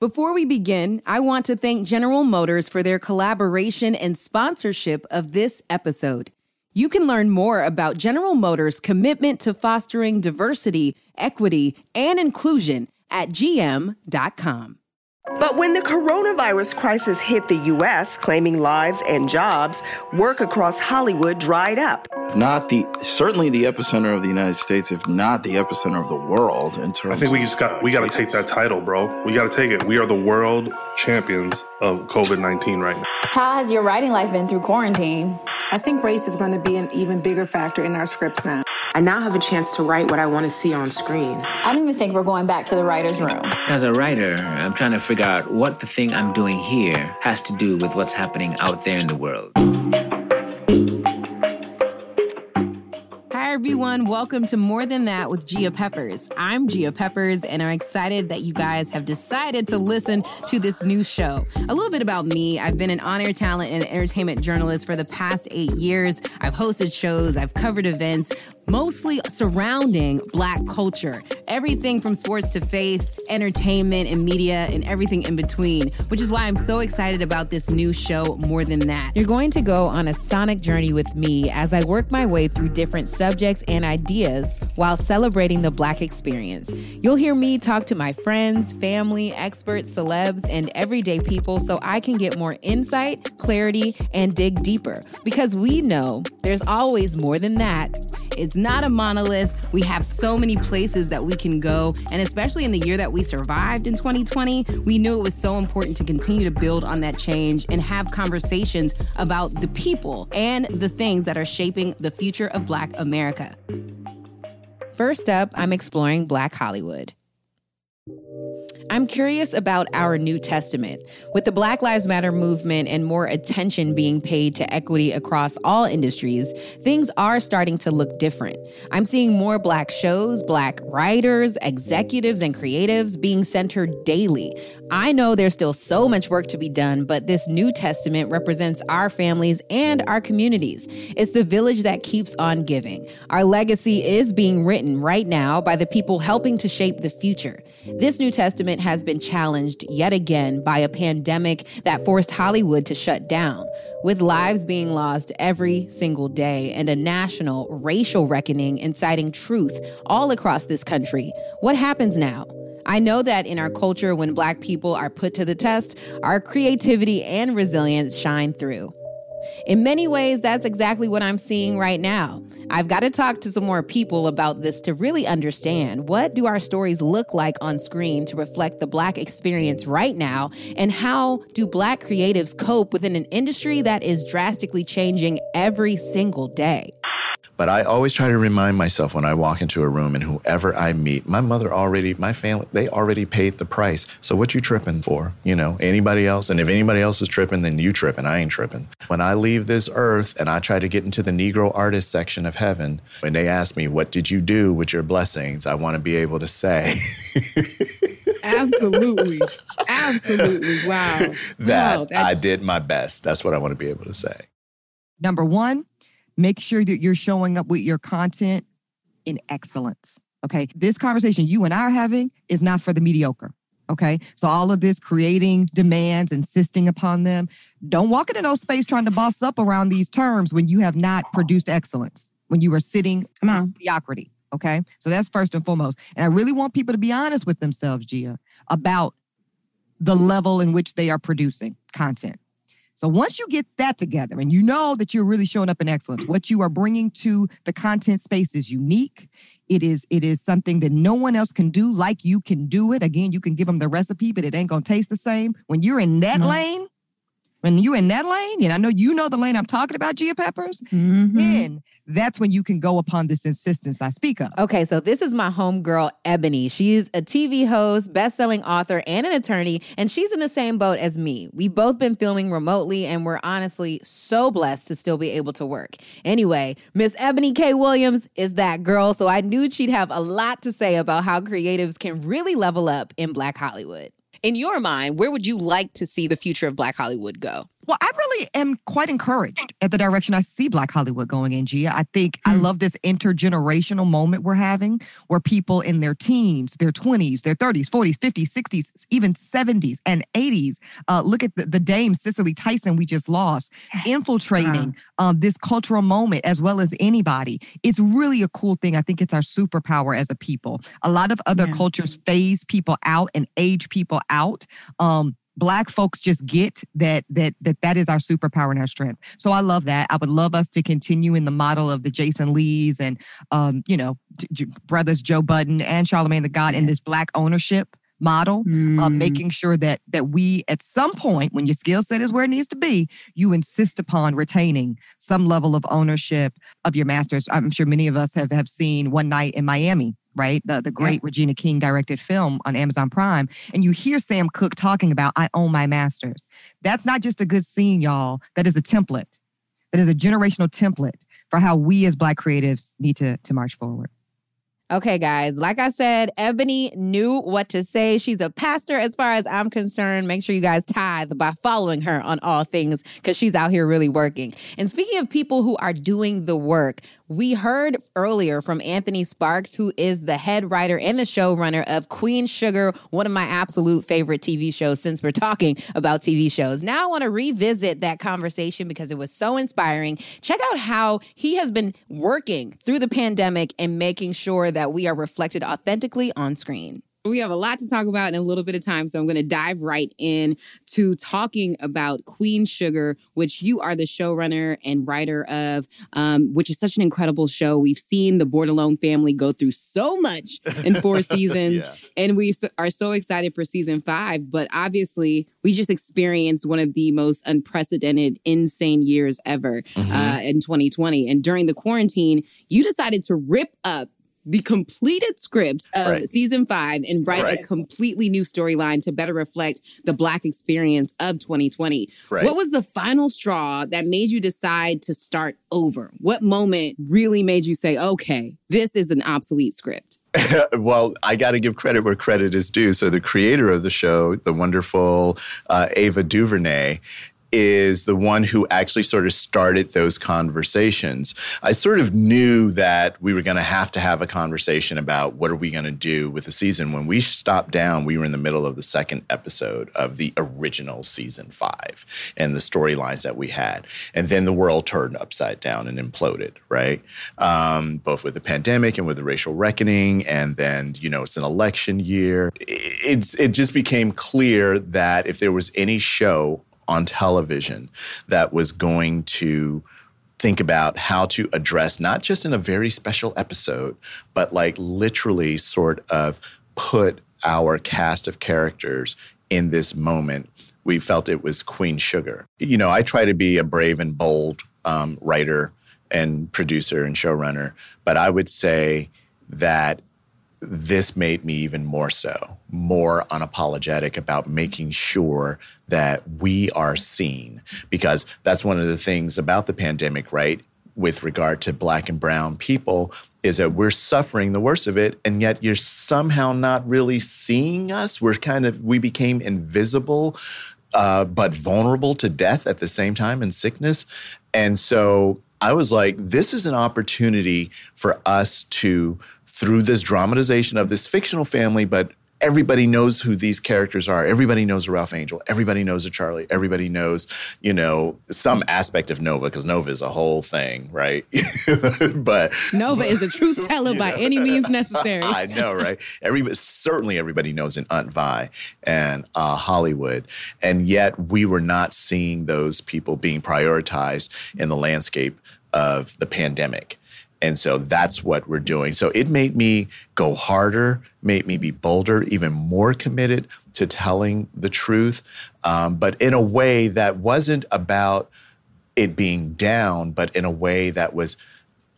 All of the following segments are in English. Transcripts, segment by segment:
Before we begin, I want to thank General Motors for their collaboration and sponsorship of this episode. You can learn more about General Motors' commitment to fostering diversity, equity, and inclusion at gm.com. But when the coronavirus crisis hit the U.S., claiming lives and jobs, work across Hollywood dried up. Not the certainly the epicenter of the United States, if not the epicenter of the world in terms. I think we just got we got to take that title, bro. We got to take it. We are the world champions of COVID nineteen right now. How has your writing life been through quarantine? I think race is going to be an even bigger factor in our scripts now. I now have a chance to write what I want to see on screen. I don't even think we're going back to the writer's room. As a writer, I'm trying to figure out what the thing I'm doing here has to do with what's happening out there in the world. Hi, everyone. Welcome to More Than That with Gia Peppers. I'm Gia Peppers, and I'm excited that you guys have decided to listen to this new show. A little bit about me I've been an on air talent and entertainment journalist for the past eight years. I've hosted shows, I've covered events, mostly surrounding Black culture. Everything from sports to faith, entertainment, and media, and everything in between, which is why I'm so excited about this new show, More Than That. You're going to go on a sonic journey with me as I work my way through different subjects and ideas while celebrating the Black experience. You'll hear me talk to my friends, family, experts, celebs, and everyday people so I can get more insight, clarity, and dig deeper. Because we know there's always more than that. It's not a monolith. We have so many places that we can go. And especially in the year that we survived in 2020, we knew it was so important to continue to build on that change and have conversations about the people and the things that are shaping the future of Black America. First up, I'm exploring Black Hollywood. I'm curious about our New Testament. With the Black Lives Matter movement and more attention being paid to equity across all industries, things are starting to look different. I'm seeing more Black shows, Black writers, executives, and creatives being centered daily. I know there's still so much work to be done, but this New Testament represents our families and our communities. It's the village that keeps on giving. Our legacy is being written right now by the people helping to shape the future. This New Testament has been challenged yet again by a pandemic that forced Hollywood to shut down, with lives being lost every single day and a national racial reckoning inciting truth all across this country. What happens now? I know that in our culture, when Black people are put to the test, our creativity and resilience shine through. In many ways, that's exactly what I'm seeing right now. I've got to talk to some more people about this to really understand what do our stories look like on screen to reflect the black experience right now and how do black creatives cope within an industry that is drastically changing every single day. But I always try to remind myself when I walk into a room and whoever I meet, my mother already, my family, they already paid the price. So what you tripping for? You know, anybody else? And if anybody else is tripping, then you tripping. I ain't tripping. When I leave this earth and I try to get into the Negro artist section of heaven, when they ask me, what did you do with your blessings? I want to be able to say. Absolutely. Absolutely. Wow. that wow, I did my best. That's what I want to be able to say. Number one, make sure that you're showing up with your content in excellence. Okay. This conversation you and I are having is not for the mediocre. Okay. So all of this creating demands, insisting upon them. Don't walk into no space trying to boss up around these terms when you have not produced excellence, when you are sitting Come on. mediocrity. Okay. So that's first and foremost. And I really want people to be honest with themselves, Gia, about the level in which they are producing content. So once you get that together and you know that you're really showing up in excellence, what you are bringing to the content space is unique. It is it is something that no one else can do like you can do it. Again, you can give them the recipe, but it ain't gonna taste the same. When you're in that No. lane, when you're in that lane, and I know you know the lane I'm talking about, Gia Peppers, Mhm. then that's when you can go upon this insistence I speak of. Okay, so this is my homegirl, Ebony. She's a TV host, best-selling author, and an attorney, and she's in the same boat as me. We've both been filming remotely, and we're honestly so blessed to still be able to work. Anyway, Miss Ebony K. Williams is that girl, so I knew she'd have a lot to say about how creatives can really level up in Black Hollywood. In your mind, where would you like to see the future of Black Hollywood go? Well, I really am quite encouraged at the direction I see Black Hollywood going in, Gia. I think mm. I love this intergenerational moment we're having where people in their teens, their 20s, their 30s, 40s, 50s, 60s, even 70s and 80s, uh, look at the, the dame Cicely Tyson we just lost, yes. infiltrating um, this cultural moment as well as anybody. It's really a cool thing. I think it's our superpower as a people. A lot of other yeah. cultures phase people out and age people out. Um, black folks just get that that that that is our superpower and our strength. So I love that. I would love us to continue in the model of the Jason Lees and um, you know, brothers Joe Budden and Charlemagne the God in this black ownership model, mm. uh, making sure that that we at some point when your skill set is where it needs to be, you insist upon retaining some level of ownership of your masters. I'm sure many of us have have seen One Night in Miami right? The the great yeah. Regina King directed film on Amazon Prime. And you hear Sam Cooke talking about I own my masters. That's not just a good scene, y'all. That is a template. That is a generational template for how we as black creatives need to to march forward. Okay, guys, like I said, Ebony knew what to say. She's a pastor as far as I'm concerned. Make sure you guys tithe by following her on all things because she's out here really working. And speaking of people who are doing the work, we heard earlier from Anthony Sparks, who is the head writer and the showrunner of Queen Sugar, one of my absolute favorite TV shows since we're talking about TV shows. Now I want to revisit that conversation because it was so inspiring. Check out how he has been working through the pandemic and making sure that we are reflected authentically on screen. We have a lot to talk about in a little bit of time, so I'm going to dive right in to talking about Queen Sugar, which you are the showrunner and writer of, um, which is such an incredible show. We've seen the Bordelon family go through so much in four seasons, yeah. and we are so excited for season five. But obviously, we just experienced one of the most unprecedented, insane years ever mm-hmm. uh, in 2020. And during the quarantine, you decided to rip up the completed script of right. season five and write right. a completely new storyline to better reflect the Black experience of 2020. Right. What was the final straw that made you decide to start over? What moment really made you say, okay, this is an obsolete script? well, I got to give credit where credit is due. So, the creator of the show, the wonderful uh, Ava DuVernay, is the one who actually sort of started those conversations. I sort of knew that we were going to have to have a conversation about what are we going to do with the season. When we stopped down, we were in the middle of the second episode of the original season five and the storylines that we had. And then the world turned upside down and imploded, right? Um, both with the pandemic and with the racial reckoning. And then, you know, it's an election year. It's, it just became clear that if there was any show on television that was going to think about how to address not just in a very special episode, but like literally sort of put our cast of characters in this moment. We felt it was Queen Sugar. You know, I try to be a brave and bold um, writer and producer and showrunner, but I would say that this made me even more so, more unapologetic about making sure that we are seen. Because that's one of the things about the pandemic, right? With regard to black and brown people, is that we're suffering the worst of it, and yet you're somehow not really seeing us. We're kind of, we became invisible, uh, but vulnerable to death at the same time and sickness. And so I was like, this is an opportunity for us to through this dramatization of this fictional family, but everybody knows who these characters are. Everybody knows a Ralph Angel. Everybody knows a Charlie. Everybody knows, you know, some aspect of Nova because Nova is a whole thing, right? but Nova but, is a truth teller by know, any means necessary. I know, right? Everybody, certainly everybody knows an Aunt Vi and uh, Hollywood, and yet we were not seeing those people being prioritized in the landscape of the pandemic. And so that's what we're doing. So it made me go harder, made me be bolder, even more committed to telling the truth, um, but in a way that wasn't about it being down, but in a way that was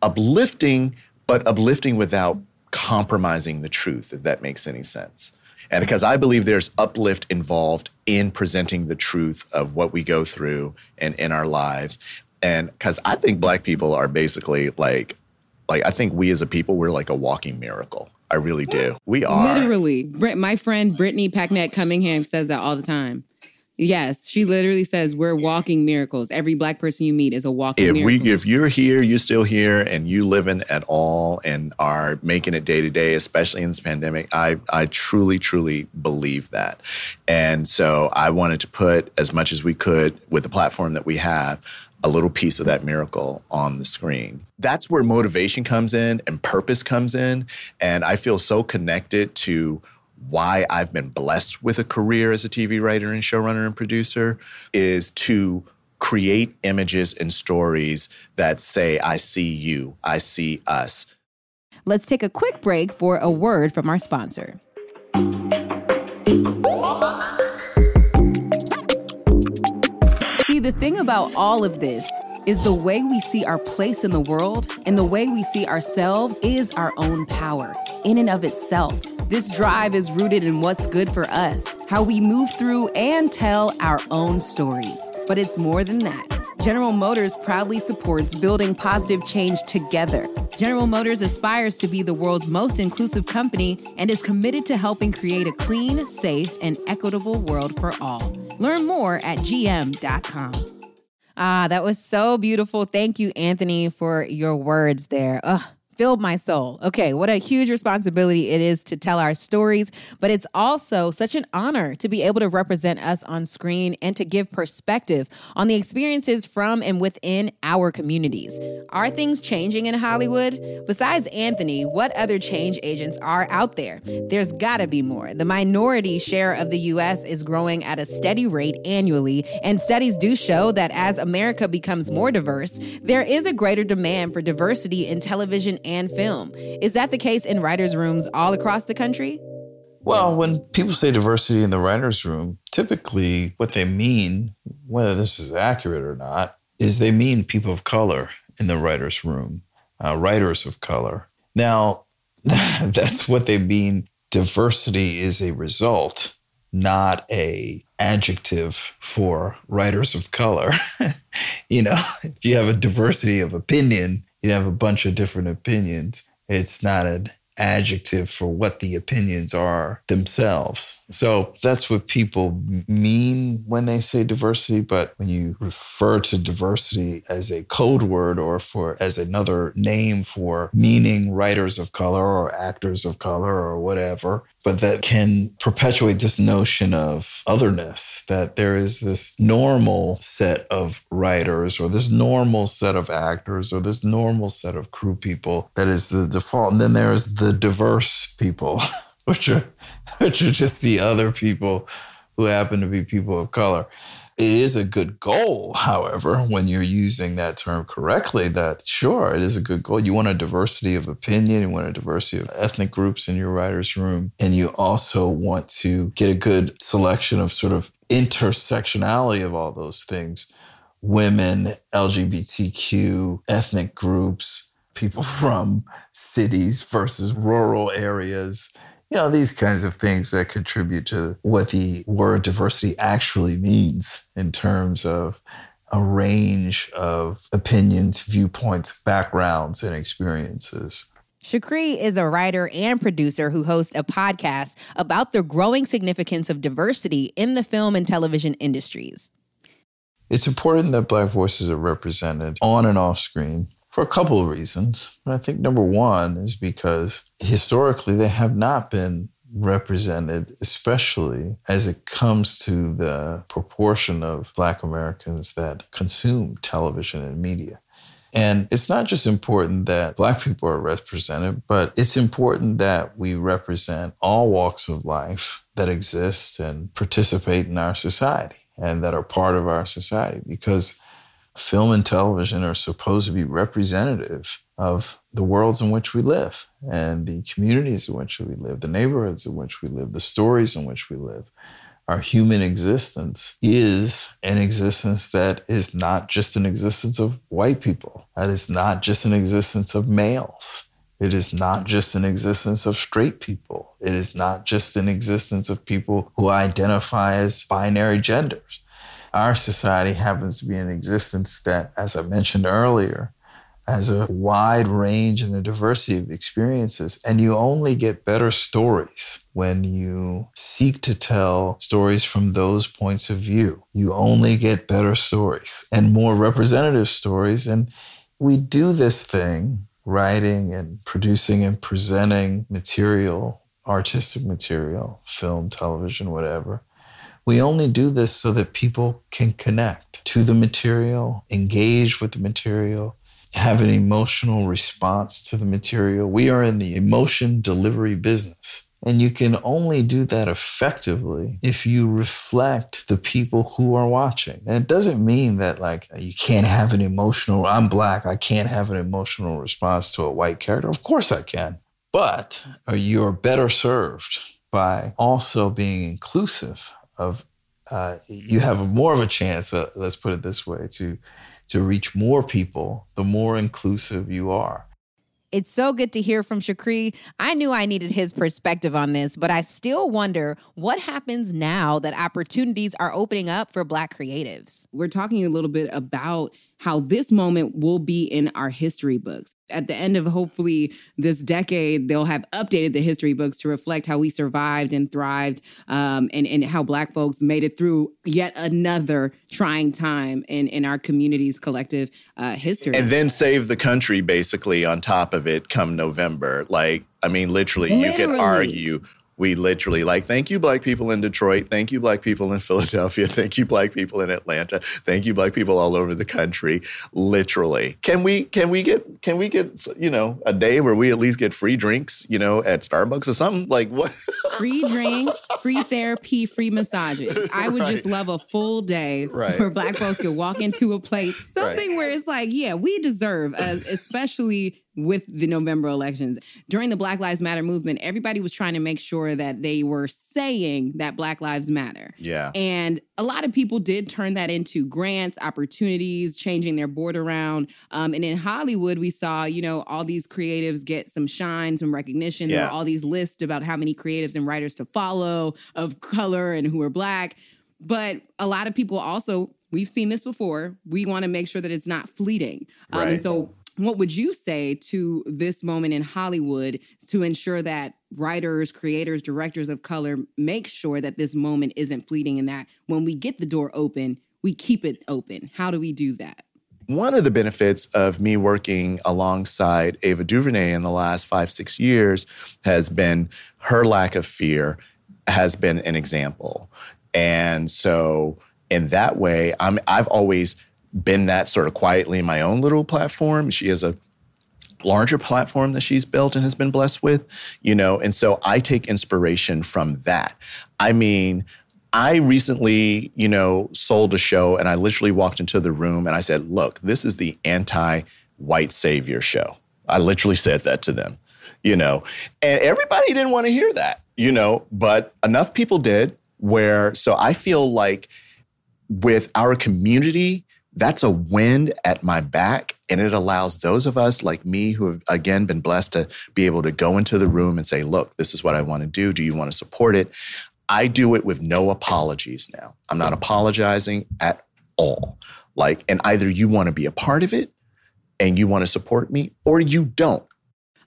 uplifting, but uplifting without compromising the truth, if that makes any sense. And because I believe there's uplift involved in presenting the truth of what we go through and in our lives. And because I think Black people are basically like like I think we as a people we're like a walking miracle. I really do. We are literally. My friend Brittany Packnett Cunningham says that all the time. Yes, she literally says we're walking miracles. Every black person you meet is a walking if miracle. we if you're here you're still here and you living at all and are making it day to day especially in this pandemic i i truly truly believe that and so i wanted to put as much as we could with the platform that we have a little piece of that miracle on the screen that's where motivation comes in and purpose comes in and i feel so connected to why I've been blessed with a career as a TV writer and showrunner and producer is to create images and stories that say, I see you, I see us. Let's take a quick break for a word from our sponsor. The thing about all of this is the way we see our place in the world and the way we see ourselves is our own power in and of itself. This drive is rooted in what's good for us, how we move through and tell our own stories. But it's more than that. General Motors proudly supports building positive change together. General Motors aspires to be the world's most inclusive company and is committed to helping create a clean, safe, and equitable world for all. Learn more at gm.com. Ah, that was so beautiful. Thank you, Anthony, for your words there. Ugh filled my soul. Okay, what a huge responsibility it is to tell our stories, but it's also such an honor to be able to represent us on screen and to give perspective on the experiences from and within our communities. Are things changing in Hollywood? Besides Anthony, what other change agents are out there? There's gotta be more. The minority share of the US is growing at a steady rate annually, and studies do show that as America becomes more diverse, there is a greater demand for diversity in television and film. Is that the case in writers' rooms all across the country? Well, when people say diversity in the writer's room, typically what they mean, whether this is accurate or not, is they mean people of color in the writer's room, uh, writers of color. Now, that's what they mean. Diversity is a result, not a adjective for writers of color. you know, if you have a diversity of opinion, you have a bunch of different opinions. It's not an adjective for what the opinions are themselves. So that's what people mean when they say diversity. But when you refer to diversity as a code word or for as another name for meaning writers of color or actors of color or whatever, but that can perpetuate this notion of otherness, that there is this normal set of writers or this normal set of actors or this normal set of crew people that is the default. And then there's the diverse people, which are which are just the other people who happen to be people of color. It is a good goal, however, when you're using that term correctly, that sure, it is a good goal. You want a diversity of opinion, you want a diversity of ethnic groups in your writer's room, and you also want to get a good selection of sort of intersectionality of all those things women, LGBTQ, ethnic groups, people from cities versus rural areas you know, these kinds of things that contribute to what the word diversity actually means in terms of a range of opinions, viewpoints, backgrounds, and experiences. Shakri is a writer and producer who hosts a podcast about the growing significance of diversity in the film and television industries. It's important that Black voices are represented on and off screen for a couple of reasons. But I think number one is because historically they have not been represented, especially as it comes to the proportion of Black Americans that consume television and media. And it's not just important that Black people are represented, but it's important that we represent all walks of life that exist and participate in our society and that are part of our society because film and television are supposed to be representative of the worlds in which we live and the communities in which we live, the neighborhoods in which we live, the stories in which we live. Our human existence is an existence that is not just an existence of white people. That is not just an existence of males. It is not just an existence of straight people. It is not just an existence of people who identify as binary genders our society happens to be an existence that, as I mentioned earlier, has a wide range and a diversity of experiences. And you only get better stories when you seek to tell stories from those points of view. You only get better stories and more representative stories. And we do this thing, writing and producing and presenting material, artistic material, film, television, whatever. We only do this so that people can connect to the material, engage with the material, have an emotional response to the material. We are in the emotion delivery business. And you can only do that effectively if you reflect the people who are watching. And it doesn't mean that, like, you can't have an emotional, I'm black, I can't have an emotional response to a white character. Of course I can. But uh, you're better served by also being inclusive of, uh, you have more of a chance, uh, let's put it this way, to to reach more people, the more inclusive you are. It's so good to hear from Shakri. I knew I needed his perspective on this, but I still wonder what happens now that opportunities are opening up for Black creatives. We're talking a little bit about how this moment will be in our history books. At the end of hopefully this decade, they'll have updated the history books to reflect how we survived and thrived um, and, and how Black folks made it through yet another trying time in, in our community's collective uh, history. And then save the country basically on top of it come November. Like, I mean, literally, literally. you could argue we literally like thank you black people in detroit. Thank you black people in philadelphia. Thank you black people in atlanta. Thank you black people all over the country. Literally. Can we can we get can we get you know a day where we at least get free drinks you know at starbucks or something? Like what? Free drinks free therapy free massages. I would right. just love a full day right. where black folks could walk into a place something right. where it's like yeah we deserve uh, especially with the November elections. During the Black Lives Matter movement, everybody was trying to make sure that they were saying that Black Lives Matter. Yeah. And a lot of people did turn that into grants, opportunities, changing their board around. Um, and in Hollywood, we saw, you know, all these creatives get some shine, some recognition. Yeah. There were all these lists about how many creatives and writers to follow of color and who are Black. But a lot of people also, we've seen this before, we want to make sure that it's not fleeting. Um, right. And so what would you say to this moment in Hollywood to ensure that writers, creators, directors of color make sure that this moment isn't fleeting and that when we get the door open, we keep it open? How do we do that? One of the benefits of me working alongside Ava DuVernay in the last five, six years has been her lack of fear has been an example. And so in that way, I'm I've always been that sort of quietly in my own little platform. She has a larger platform that she's built and has been blessed with, you know, and so I take inspiration from that. I mean, I recently, you know, sold a show and I literally walked into the room and I said, "Look, this is the anti-white savior show." I literally said that to them, you know. And everybody didn't want to hear that, you know, but enough people did where so I feel like with our community that's a wind at my back. And it allows those of us like me who have, again, been blessed to be able to go into the room and say, look, this is what I want to do. Do you want to support it? I do it with no apologies now. I'm not apologizing at all. Like, and either you want to be a part of it and you want to support me or you don't.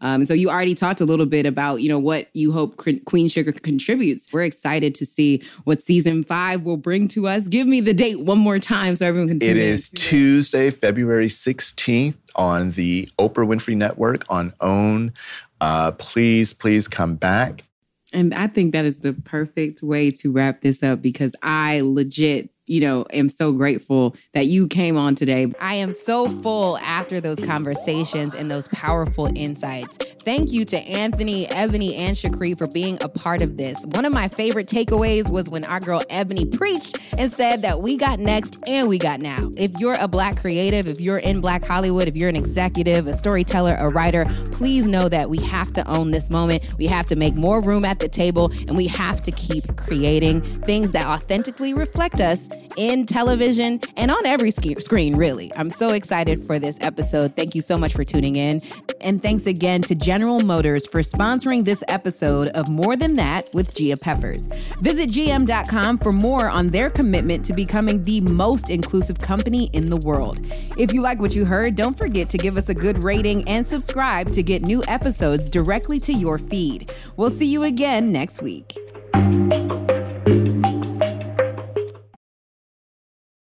Um, so you already talked a little bit about, you know, what you hope Queen Sugar contributes. We're excited to see what season five will bring to us. Give me the date one more time so everyone can. It is Tuesday, February 16th on the Oprah Winfrey Network on OWN. Uh, please, please come back. And I think that is the perfect way to wrap this up because I legit you know, am so grateful that you came on today. I am so full after those conversations and those powerful insights. Thank you to Anthony, Ebony, and Shakri for being a part of this. One of my favorite takeaways was when our girl Ebony preached and said that we got next and we got now. If you're a Black creative, if you're in Black Hollywood, if you're an executive, a storyteller, a writer, please know that we have to own this moment. We have to make more room at the table and we have to keep creating things that authentically reflect us in television, and on every screen, really. I'm so excited for this episode. Thank you so much for tuning in. And thanks again to General Motors for sponsoring this episode of More Than That with Gia Peppers. Visit GM.com for more on their commitment to becoming the most inclusive company in the world. If you like what you heard, don't forget to give us a good rating and subscribe to get new episodes directly to your feed. We'll see you again next week.